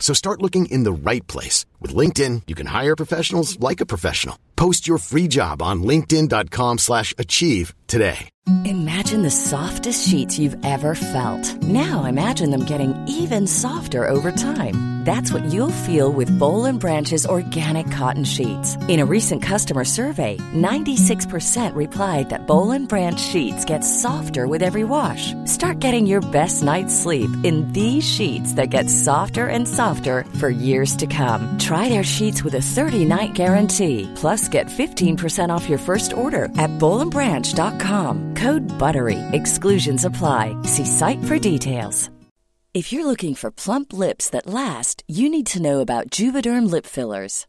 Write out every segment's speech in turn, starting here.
So start looking in the right place. With LinkedIn, you can hire professionals like a professional. Post your free job on linkedin.com slash achieve today. Imagine the softest sheets you've ever felt. Now imagine them getting even softer over time. That's what you'll feel with Bowl and Branch's organic cotton sheets. In a recent customer survey, 96% replied that Bowl and Branch sheets get softer with every wash. Start getting your best night's sleep in these sheets that get softer and softer for years to come. Try their sheets with a 30-night guarantee. Plus, get 15% off your first order at bowlandbranch.com. Code BUTTERY. Exclusions apply. See site for details. If you're looking for plump lips that last, you need to know about Juvederm lip fillers.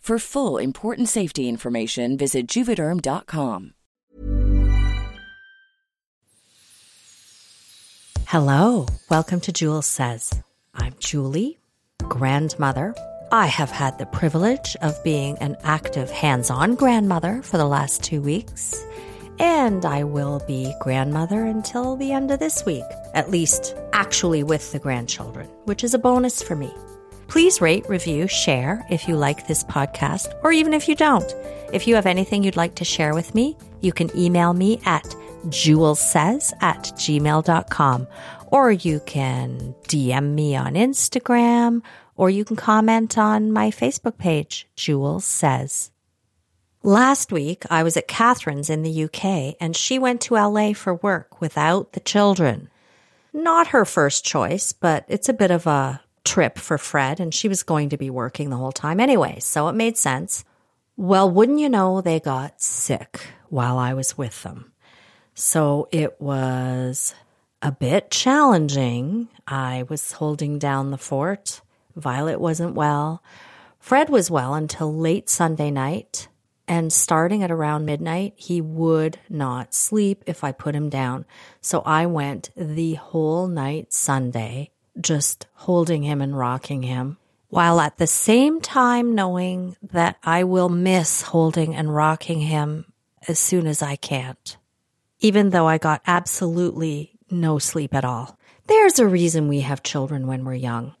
For full important safety information, visit juvederm.com. Hello, welcome to Jules Says. I'm Julie, grandmother. I have had the privilege of being an active hands on grandmother for the last two weeks, and I will be grandmother until the end of this week, at least actually with the grandchildren, which is a bonus for me. Please rate, review, share if you like this podcast, or even if you don't. If you have anything you'd like to share with me, you can email me at julessays at gmail.com, or you can DM me on Instagram, or you can comment on my Facebook page, Jules Says. Last week, I was at Catherine's in the UK, and she went to LA for work without the children. Not her first choice, but it's a bit of a trip for Fred, and she was going to be working the whole time anyway, so it made sense. Well, wouldn't you know, they got sick while I was with them. So it was a bit challenging. I was holding down the fort. Violet wasn't well. Fred was well until late Sunday night. And starting at around midnight, he would not sleep if I put him down. So I went the whole night Sunday just holding him and rocking him, while at the same time knowing that I will miss holding and rocking him as soon as I can't, even though I got absolutely no sleep at all. There's a reason we have children when we're young.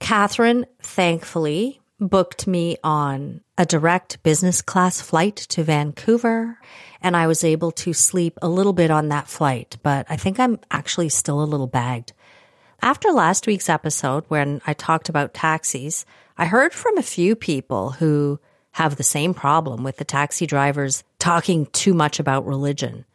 Catherine, thankfully, booked me on a direct business class flight to Vancouver, and I was able to sleep a little bit on that flight, but I think I'm actually still a little bagged. After last week's episode, when I talked about taxis, I heard from a few people who have the same problem with the taxi drivers talking too much about religion.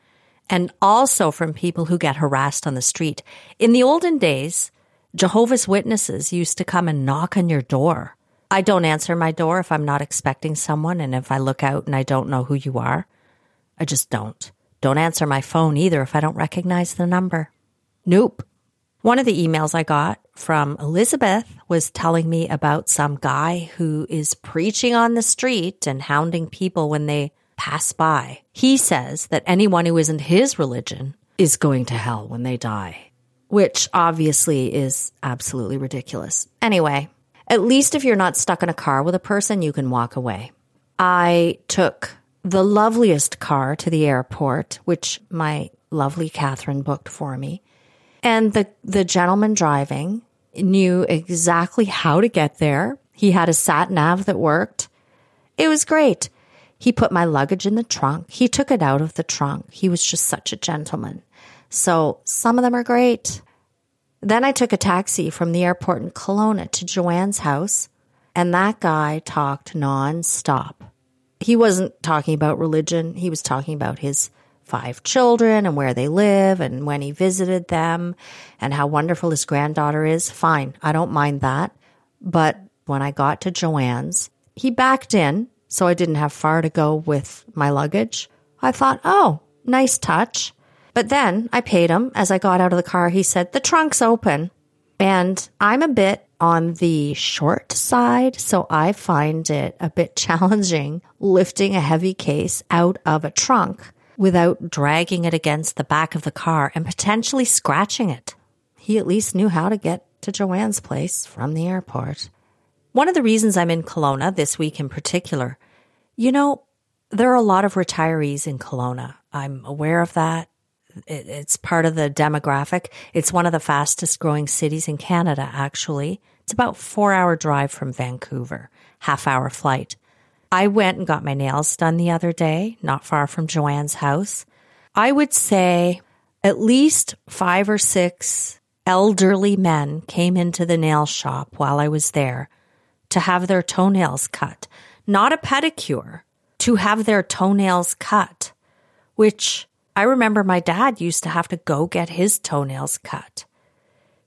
And also from people who get harassed on the street. In the olden days, Jehovah's Witnesses used to come and knock on your door. I don't answer my door if I'm not expecting someone and if I look out and I don't know who you are. I just don't. Don't answer my phone either if I don't recognize the number. Nope. One of the emails I got from Elizabeth was telling me about some guy who is preaching on the street and hounding people when they pass by. He says that anyone who isn't his religion is going to hell when they die, which obviously is absolutely ridiculous. Anyway, at least if you're not stuck in a car with a person, you can walk away. I took the loveliest car to the airport, which my lovely Catherine booked for me. And the, the gentleman driving knew exactly how to get there. He had a sat nav that worked. It was great. He put my luggage in the trunk. He took it out of the trunk. He was just such a gentleman. So some of them are great. Then I took a taxi from the airport in Kelowna to Joanne's house, and that guy talked nonstop. He wasn't talking about religion. He was talking about his five children and where they live and when he visited them and how wonderful his granddaughter is. Fine. I don't mind that. But when I got to Joanne's, he backed in. So I didn't have far to go with my luggage. I thought, oh, nice touch. But then I paid him. As I got out of the car, he said, the trunk's open. And I'm a bit on the short side, so I find it a bit challenging lifting a heavy case out of a trunk without dragging it against the back of the car and potentially scratching it. He at least knew how to get to Joanne's place from the airport. One of the reasons I'm in Kelowna this week in particular, you know, there are a lot of retirees in Kelowna. I'm aware of that it's part of the demographic. It's one of the fastest growing cities in Canada, actually. It's about four hour drive from Vancouver, half hour flight. I went and got my nails done the other day, not far from Joanne's house. I would say at least five or six elderly men came into the nail shop while I was there to have their toenails cut, not a pedicure, to have their toenails cut, which I remember my dad used to have to go get his toenails cut.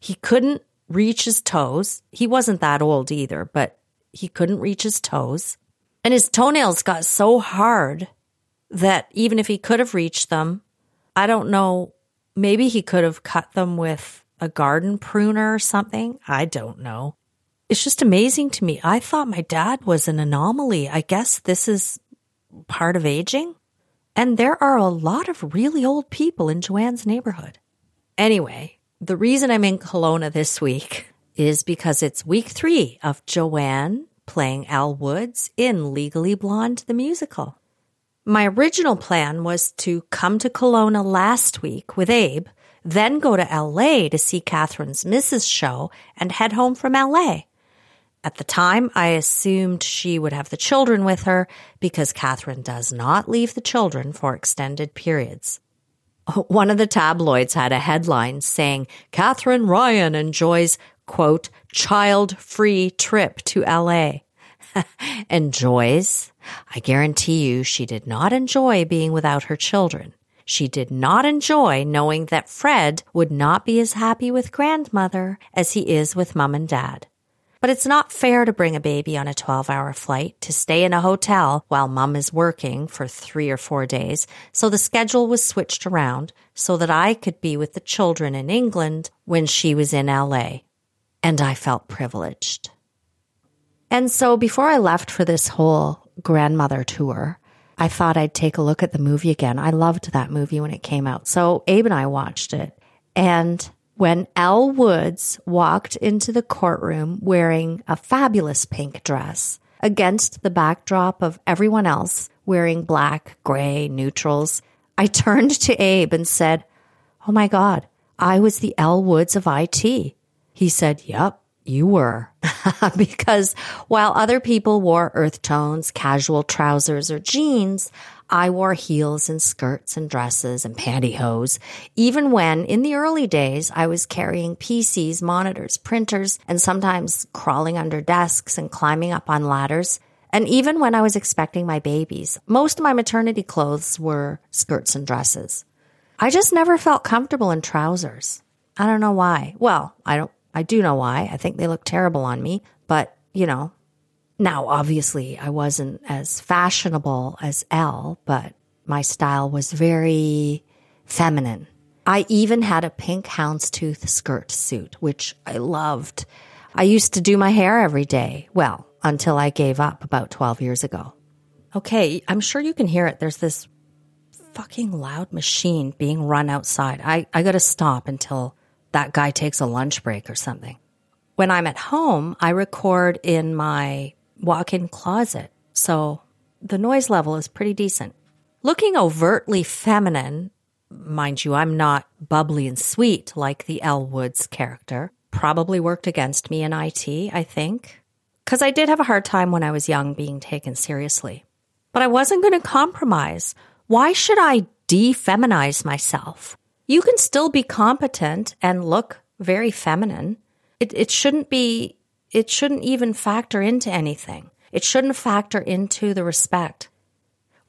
He couldn't reach his toes. He wasn't that old either, but he couldn't reach his toes. And his toenails got so hard that even if he could have reached them, I don't know, maybe he could have cut them with a garden pruner or something. I don't know. It's just amazing to me. I thought my dad was an anomaly. I guess this is part of aging. And there are a lot of really old people in Joanne's neighborhood. Anyway, the reason I'm in Kelowna this week is because it's week three of Joanne playing Elle Woods in Legally Blonde, the musical. My original plan was to come to Kelowna last week with Abe, then go to LA to see Catherine's Mrs. show and head home from LA. At the time, I assumed she would have the children with her because Catherine does not leave the children for extended periods. One of the tabloids had a headline saying Catherine Ryan enjoys, quote, child free trip to LA. enjoys? I guarantee you she did not enjoy being without her children. She did not enjoy knowing that Fred would not be as happy with grandmother as he is with mom and dad. But it's not fair to bring a baby on a 12 hour flight to stay in a hotel while mom is working for three or four days. So the schedule was switched around so that I could be with the children in England when she was in LA. And I felt privileged. And so before I left for this whole grandmother tour, I thought I'd take a look at the movie again. I loved that movie when it came out. So Abe and I watched it. And when Elle Woods walked into the courtroom wearing a fabulous pink dress against the backdrop of everyone else wearing black, gray, neutrals, I turned to Abe and said, Oh my God, I was the Elle Woods of IT. He said, Yep, you were. because while other people wore earth tones, casual trousers, or jeans, I wore heels and skirts and dresses and pantyhose, even when in the early days I was carrying PCs, monitors, printers, and sometimes crawling under desks and climbing up on ladders. And even when I was expecting my babies, most of my maternity clothes were skirts and dresses. I just never felt comfortable in trousers. I don't know why. Well, I don't, I do know why. I think they look terrible on me, but you know, now, obviously, I wasn't as fashionable as Elle, but my style was very feminine. I even had a pink houndstooth skirt suit, which I loved. I used to do my hair every day. Well, until I gave up about 12 years ago. Okay, I'm sure you can hear it. There's this fucking loud machine being run outside. I, I gotta stop until that guy takes a lunch break or something. When I'm at home, I record in my walk in closet. So the noise level is pretty decent. Looking overtly feminine, Mind you, I'm not bubbly and sweet like the Elle Woods character. Probably worked against me in IT, I think. Because I did have a hard time when I was young being taken seriously. But I wasn't going to compromise. Why should I defeminize myself? You can still be competent and look very feminine. It, it shouldn't be, it shouldn't even factor into anything. It shouldn't factor into the respect.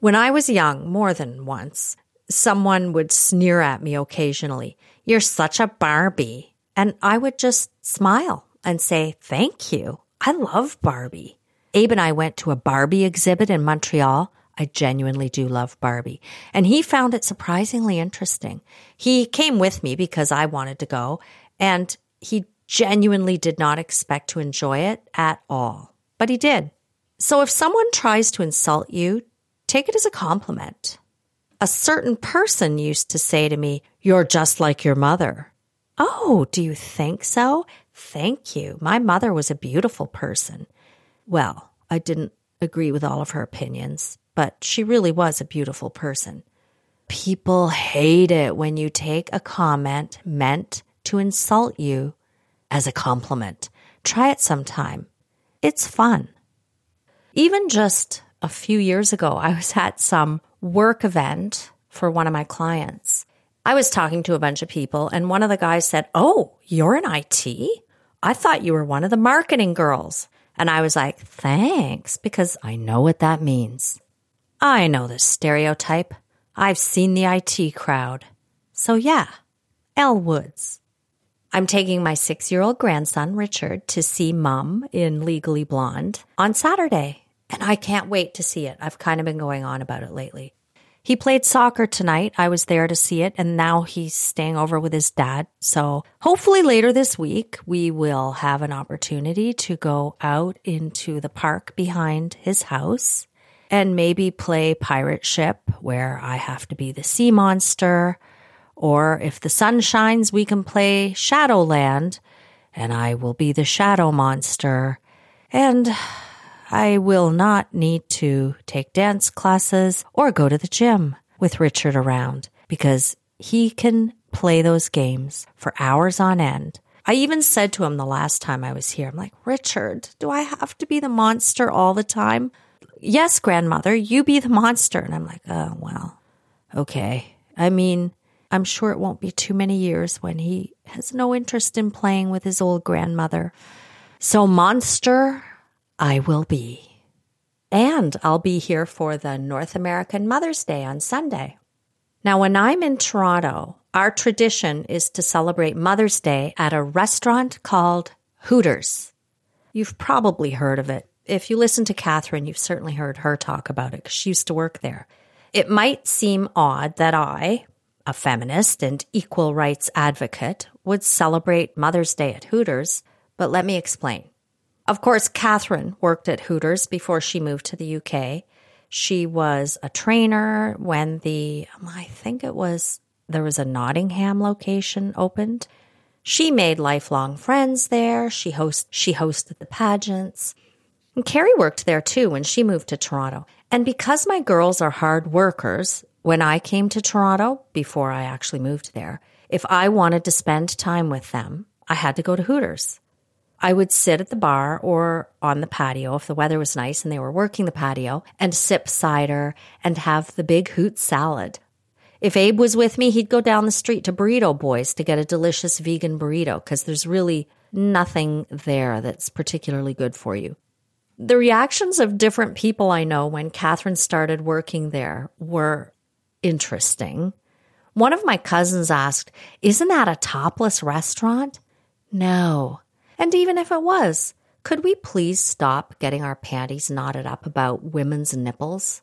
When I was young, more than once, someone would sneer at me occasionally. You're such a Barbie. And I would just smile and say, thank you. I love Barbie. Abe and I went to a Barbie exhibit in Montreal. I genuinely do love Barbie. And he found it surprisingly interesting. He came with me because I wanted to go, and he genuinely did not expect to enjoy it at all. But he did. So if someone tries to insult you, take it as a compliment. A certain person used to say to me, You're just like your mother. Oh, do you think so? Thank you. My mother was a beautiful person. Well, I didn't agree with all of her opinions, but she really was a beautiful person. People hate it when you take a comment meant to insult you as a compliment. Try it sometime. It's fun. Even just a few years ago, I was at some work event for one of my clients. I was talking to a bunch of people, and one of the guys said, Oh, you're in IT? I thought you were one of the marketing girls. And I was like, thanks, because I know what that means. I know this stereotype. I've seen the IT crowd. So yeah, Elle Woods. I'm taking my six year old grandson, Richard, to see Mum in Legally Blonde on Saturday. And I can't wait to see it. I've kind of been going on about it lately. He played soccer tonight. I was there to see it, and now he's staying over with his dad. So hopefully later this week, we will have an opportunity to go out into the park behind his house and maybe play pirate ship where I have to be the sea monster. Or if the sun shines, we can play Shadowland and I will be the shadow monster. And I will not need to take dance classes or go to the gym with Richard around because he can play those games for hours on end. I even said to him the last time I was here, I'm like, Richard, do I have to be the monster all the time? Yes, grandmother, you be the monster. And I'm like, oh, well, okay. I mean, I'm sure it won't be too many years when he has no interest in playing with his old grandmother. So, monster, I will be. And I'll be here for the North American Mother's Day on Sunday. Now, when I'm in Toronto, our tradition is to celebrate Mother's Day at a restaurant called Hooters. You've probably heard of it. If you listen to Catherine, you've certainly heard her talk about it because she used to work there. It might seem odd that I, a feminist and equal rights advocate, would celebrate Mother's Day at Hooters, but let me explain. Of course, Catherine worked at Hooters before she moved to the UK. She was a trainer when the, um, I think it was, there was a Nottingham location opened. She made lifelong friends there. She host, she hosted the pageants. And Carrie worked there too when she moved to Toronto. And because my girls are hard workers, when I came to Toronto, before I actually moved there, if I wanted to spend time with them, I had to go to Hooters. I would sit at the bar or on the patio if the weather was nice and they were working the patio and sip cider and have the big hoot salad. If Abe was with me, he'd go down the street to Burrito Boys to get a delicious vegan burrito because there's really nothing there that's particularly good for you. The reactions of different people I know when Catherine started working there were interesting. One of my cousins asked, Isn't that a topless restaurant? No. And even if it was, could we please stop getting our panties knotted up about women's nipples?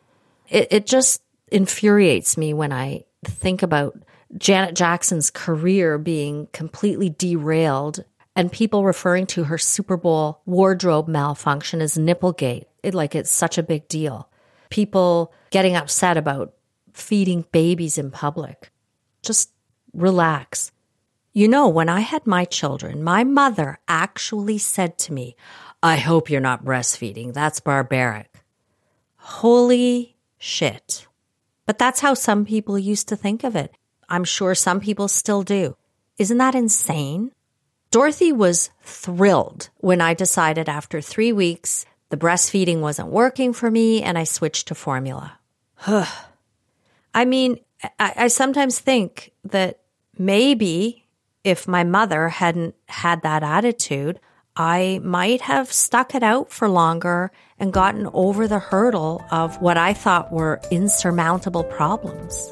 It, it just infuriates me when I think about Janet Jackson's career being completely derailed and people referring to her Super Bowl wardrobe malfunction as nipplegate. It, like it's such a big deal. People getting upset about feeding babies in public. Just relax. You know, when I had my children, my mother actually said to me, I hope you're not breastfeeding. That's barbaric. Holy shit. But that's how some people used to think of it. I'm sure some people still do. Isn't that insane? Dorothy was thrilled when I decided after three weeks the breastfeeding wasn't working for me and I switched to formula. I mean, I, I sometimes think that maybe if my mother hadn't had that attitude, I might have stuck it out for longer and gotten over the hurdle of what I thought were insurmountable problems.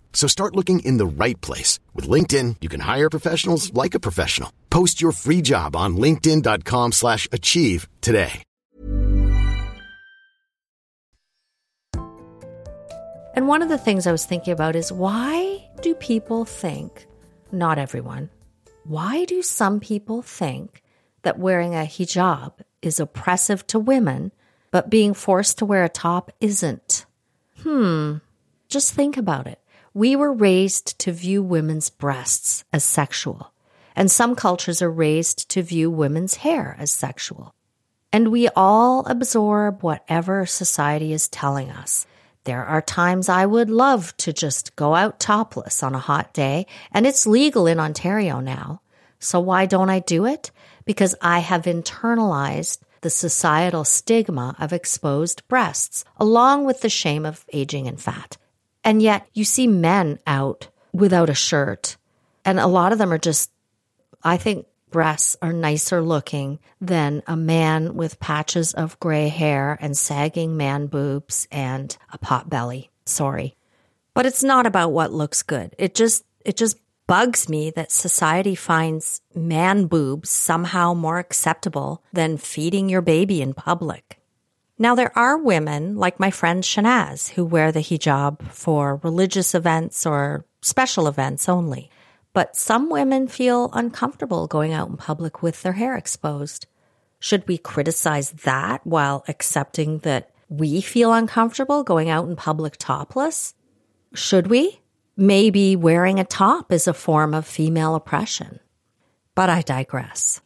So start looking in the right place. With LinkedIn, you can hire professionals like a professional. Post your free job on linkedin.com slash achieve today. And one of the things I was thinking about is why do people think, not everyone, why do some people think that wearing a hijab is oppressive to women, but being forced to wear a top isn't? Hmm, just think about it. We were raised to view women's breasts as sexual, and some cultures are raised to view women's hair as sexual. And we all absorb whatever society is telling us. There are times I would love to just go out topless on a hot day, and it's legal in Ontario now. So why don't I do it? Because I have internalized the societal stigma of exposed breasts, along with the shame of aging and fat. And yet you see men out without a shirt, and a lot of them are just, I think breasts are nicer looking than a man with patches of gray hair and sagging man boobs and a pot belly. Sorry. But it's not about what looks good. It just, it just bugs me that society finds man boobs somehow more acceptable than feeding your baby in public. Now, there are women like my friend Shanaz who wear the hijab for religious events or special events only. But some women feel uncomfortable going out in public with their hair exposed. Should we criticize that while accepting that we feel uncomfortable going out in public topless? Should we? Maybe wearing a top is a form of female oppression. But I digress.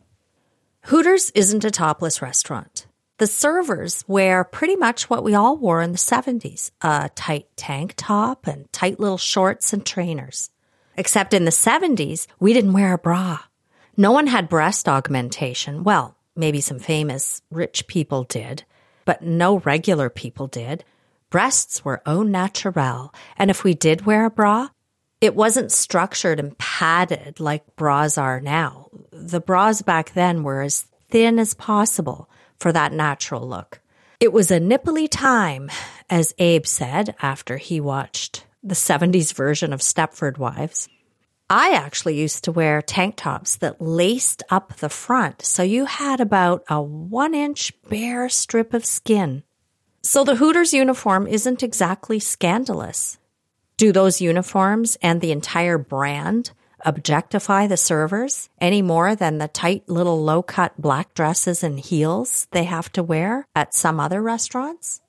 Hooters isn't a topless restaurant. The servers wear pretty much what we all wore in the 70s a tight tank top and tight little shorts and trainers. Except in the 70s, we didn't wear a bra. No one had breast augmentation. Well, maybe some famous rich people did, but no regular people did. Breasts were au naturel, and if we did wear a bra, it wasn't structured and padded like bras are now. The bras back then were as thin as possible for that natural look. It was a nipply time, as Abe said after he watched the 70s version of Stepford Wives. I actually used to wear tank tops that laced up the front, so you had about a one inch bare strip of skin. So the Hooters uniform isn't exactly scandalous. Do those uniforms and the entire brand objectify the servers any more than the tight little low cut black dresses and heels they have to wear at some other restaurants?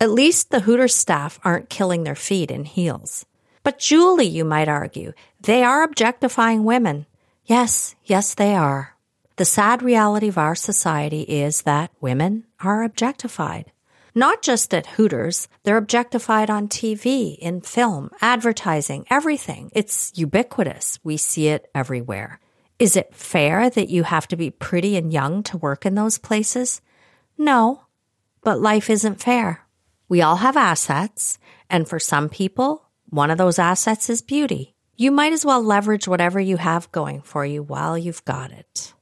At least the Hooters staff aren't killing their feet in heels. But Julie, you might argue, they are objectifying women. Yes, yes, they are. The sad reality of our society is that women are objectified. Not just at Hooters, they're objectified on TV, in film, advertising, everything. It's ubiquitous. We see it everywhere. Is it fair that you have to be pretty and young to work in those places? No, but life isn't fair. We all have assets, and for some people, one of those assets is beauty. you might as well leverage whatever you have going for you while you've got it.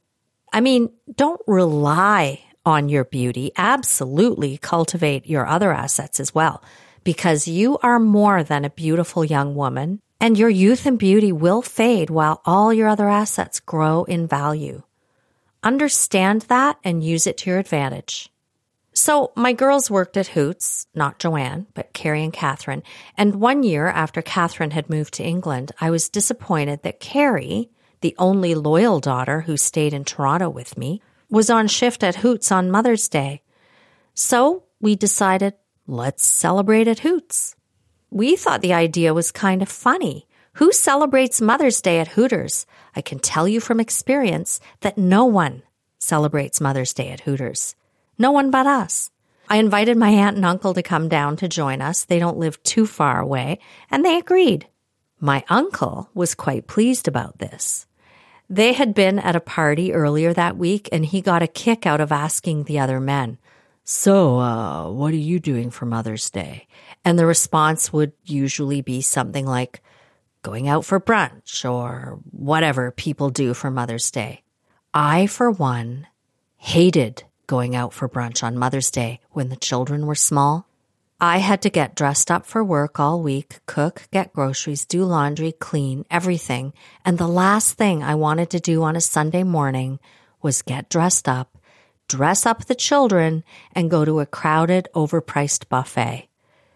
I mean, don't rely on your beauty. Absolutely cultivate your other assets as well, because you are more than a beautiful young woman, and your youth and beauty will fade while all your other assets grow in value. Understand that and use it to your advantage. So my girls worked at Hoots, not Joanne, but Carrie and Catherine. And one year after Catherine had moved to England, I was disappointed that Carrie, the only loyal daughter who stayed in Toronto with me, was on shift at Hoots on Mother's Day. So we decided, let's celebrate at Hoots. We thought the idea was kind of funny. Who celebrates Mother's Day at Hooters? I can tell you from experience that no one celebrates Mother's Day at Hooters. No one but us. I invited my aunt and uncle to come down to join us. They don't live too far away, and they agreed. My uncle was quite pleased about this. They had been at a party earlier that week, and he got a kick out of asking the other men, So, uh, what are you doing for Mother's Day? And the response would usually be something like, Going out for brunch, or whatever people do for Mother's Day. I, for one, hated going out for brunch on Mother's Day when the children were small. I had to get dressed up for work all week, cook, get groceries, do laundry, clean, everything. And the last thing I wanted to do on a Sunday morning was get dressed up, dress up the children, and go to a crowded, overpriced buffet.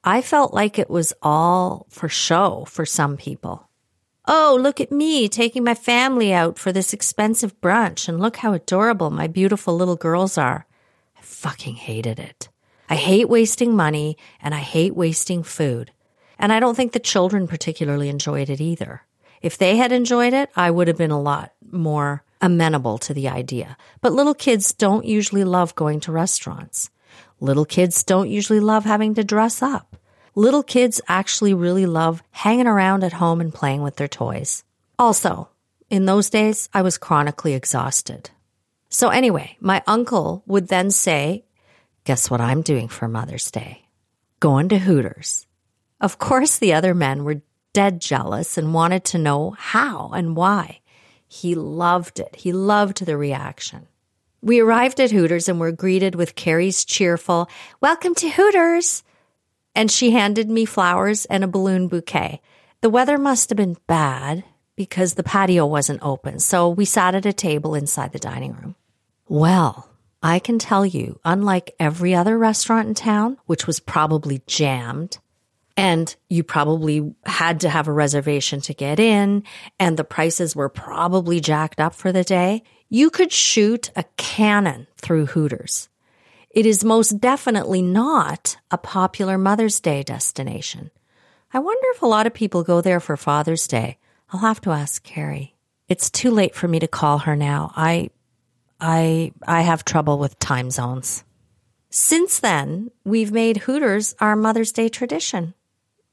I felt like it was all for show for some people. Oh, look at me taking my family out for this expensive brunch and look how adorable my beautiful little girls are. I fucking hated it. I hate wasting money and I hate wasting food. And I don't think the children particularly enjoyed it either. If they had enjoyed it, I would have been a lot more amenable to the idea. But little kids don't usually love going to restaurants. Little kids don't usually love having to dress up. Little kids actually really love hanging around at home and playing with their toys. Also, in those days, I was chronically exhausted. So anyway, my uncle would then say, Guess what I'm doing for Mother's Day? Going to Hooters. Of course, the other men were dead jealous and wanted to know how and why. He loved it. He loved the reaction. We arrived at Hooters and were greeted with Carrie's cheerful, Welcome to Hooters! And she handed me flowers and a balloon bouquet. The weather must have been bad because the patio wasn't open, so we sat at a table inside the dining room. Well, I can tell you, unlike every other restaurant in town, which was probably jammed, and you probably had to have a reservation to get in, and the prices were probably jacked up for the day, you could shoot a cannon through Hooters. It is most definitely not a popular Mother's Day destination. I wonder if a lot of people go there for Father's Day. I'll have to ask Carrie. It's too late for me to call her now. I I I have trouble with time zones. Since then, we've made Hooters our Mother's Day tradition.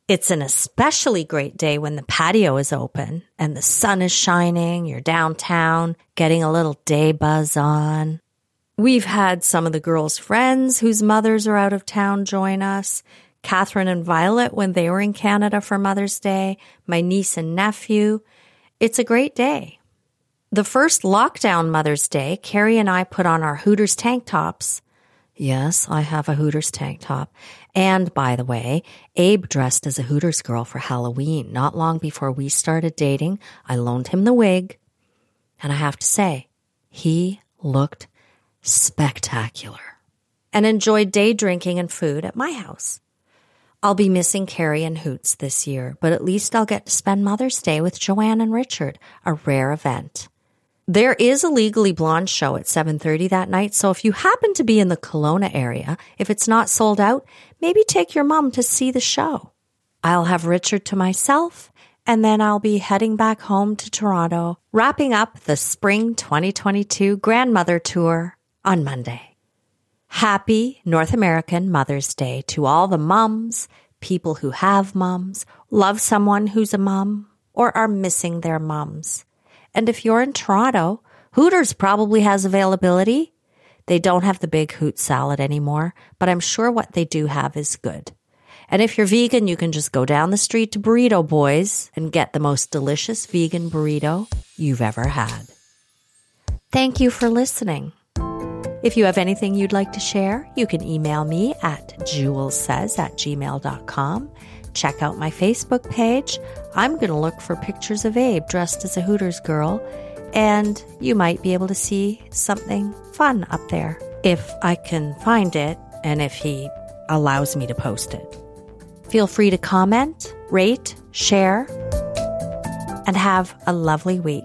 It's an especially great day when the patio is open and the sun is shining, you're downtown, getting a little day buzz on. We've had some of the girls' friends whose mothers are out of town join us. Catherine and Violet when they were in Canada for Mother's Day, my niece and nephew. It's a great day. The first lockdown Mother's Day, Carrie and I put on our Hooters tank tops. Yes, I have a Hooters tank top. And by the way, Abe dressed as a Hooters girl for Halloween. Not long before we started dating, I loaned him the wig. And I have to say, he looked spectacular and enjoyed day drinking and food at my house. I'll be missing Carrie and Hoots this year, but at least I'll get to spend Mother's Day with Joanne and Richard, a rare event. There is a Legally Blonde show at 7:30 that night, so if you happen to be in the Kelowna area, if it's not sold out, maybe take your mom to see the show. I'll have Richard to myself, and then I'll be heading back home to Toronto, wrapping up the spring 2022 grandmother tour on Monday. Happy North American Mother's Day to all the mums, people who have mums, love someone who's a mom, or are missing their moms. And if you're in Toronto, Hooters probably has availability. They don't have the big hoot salad anymore, but I'm sure what they do have is good. And if you're vegan, you can just go down the street to Burrito Boys and get the most delicious vegan burrito you've ever had. Thank you for listening. If you have anything you'd like to share, you can email me at jewelsays at gmail.com. Check out my Facebook page. I'm going to look for pictures of Abe dressed as a Hooters girl, and you might be able to see something fun up there if I can find it and if he allows me to post it. Feel free to comment, rate, share, and have a lovely week.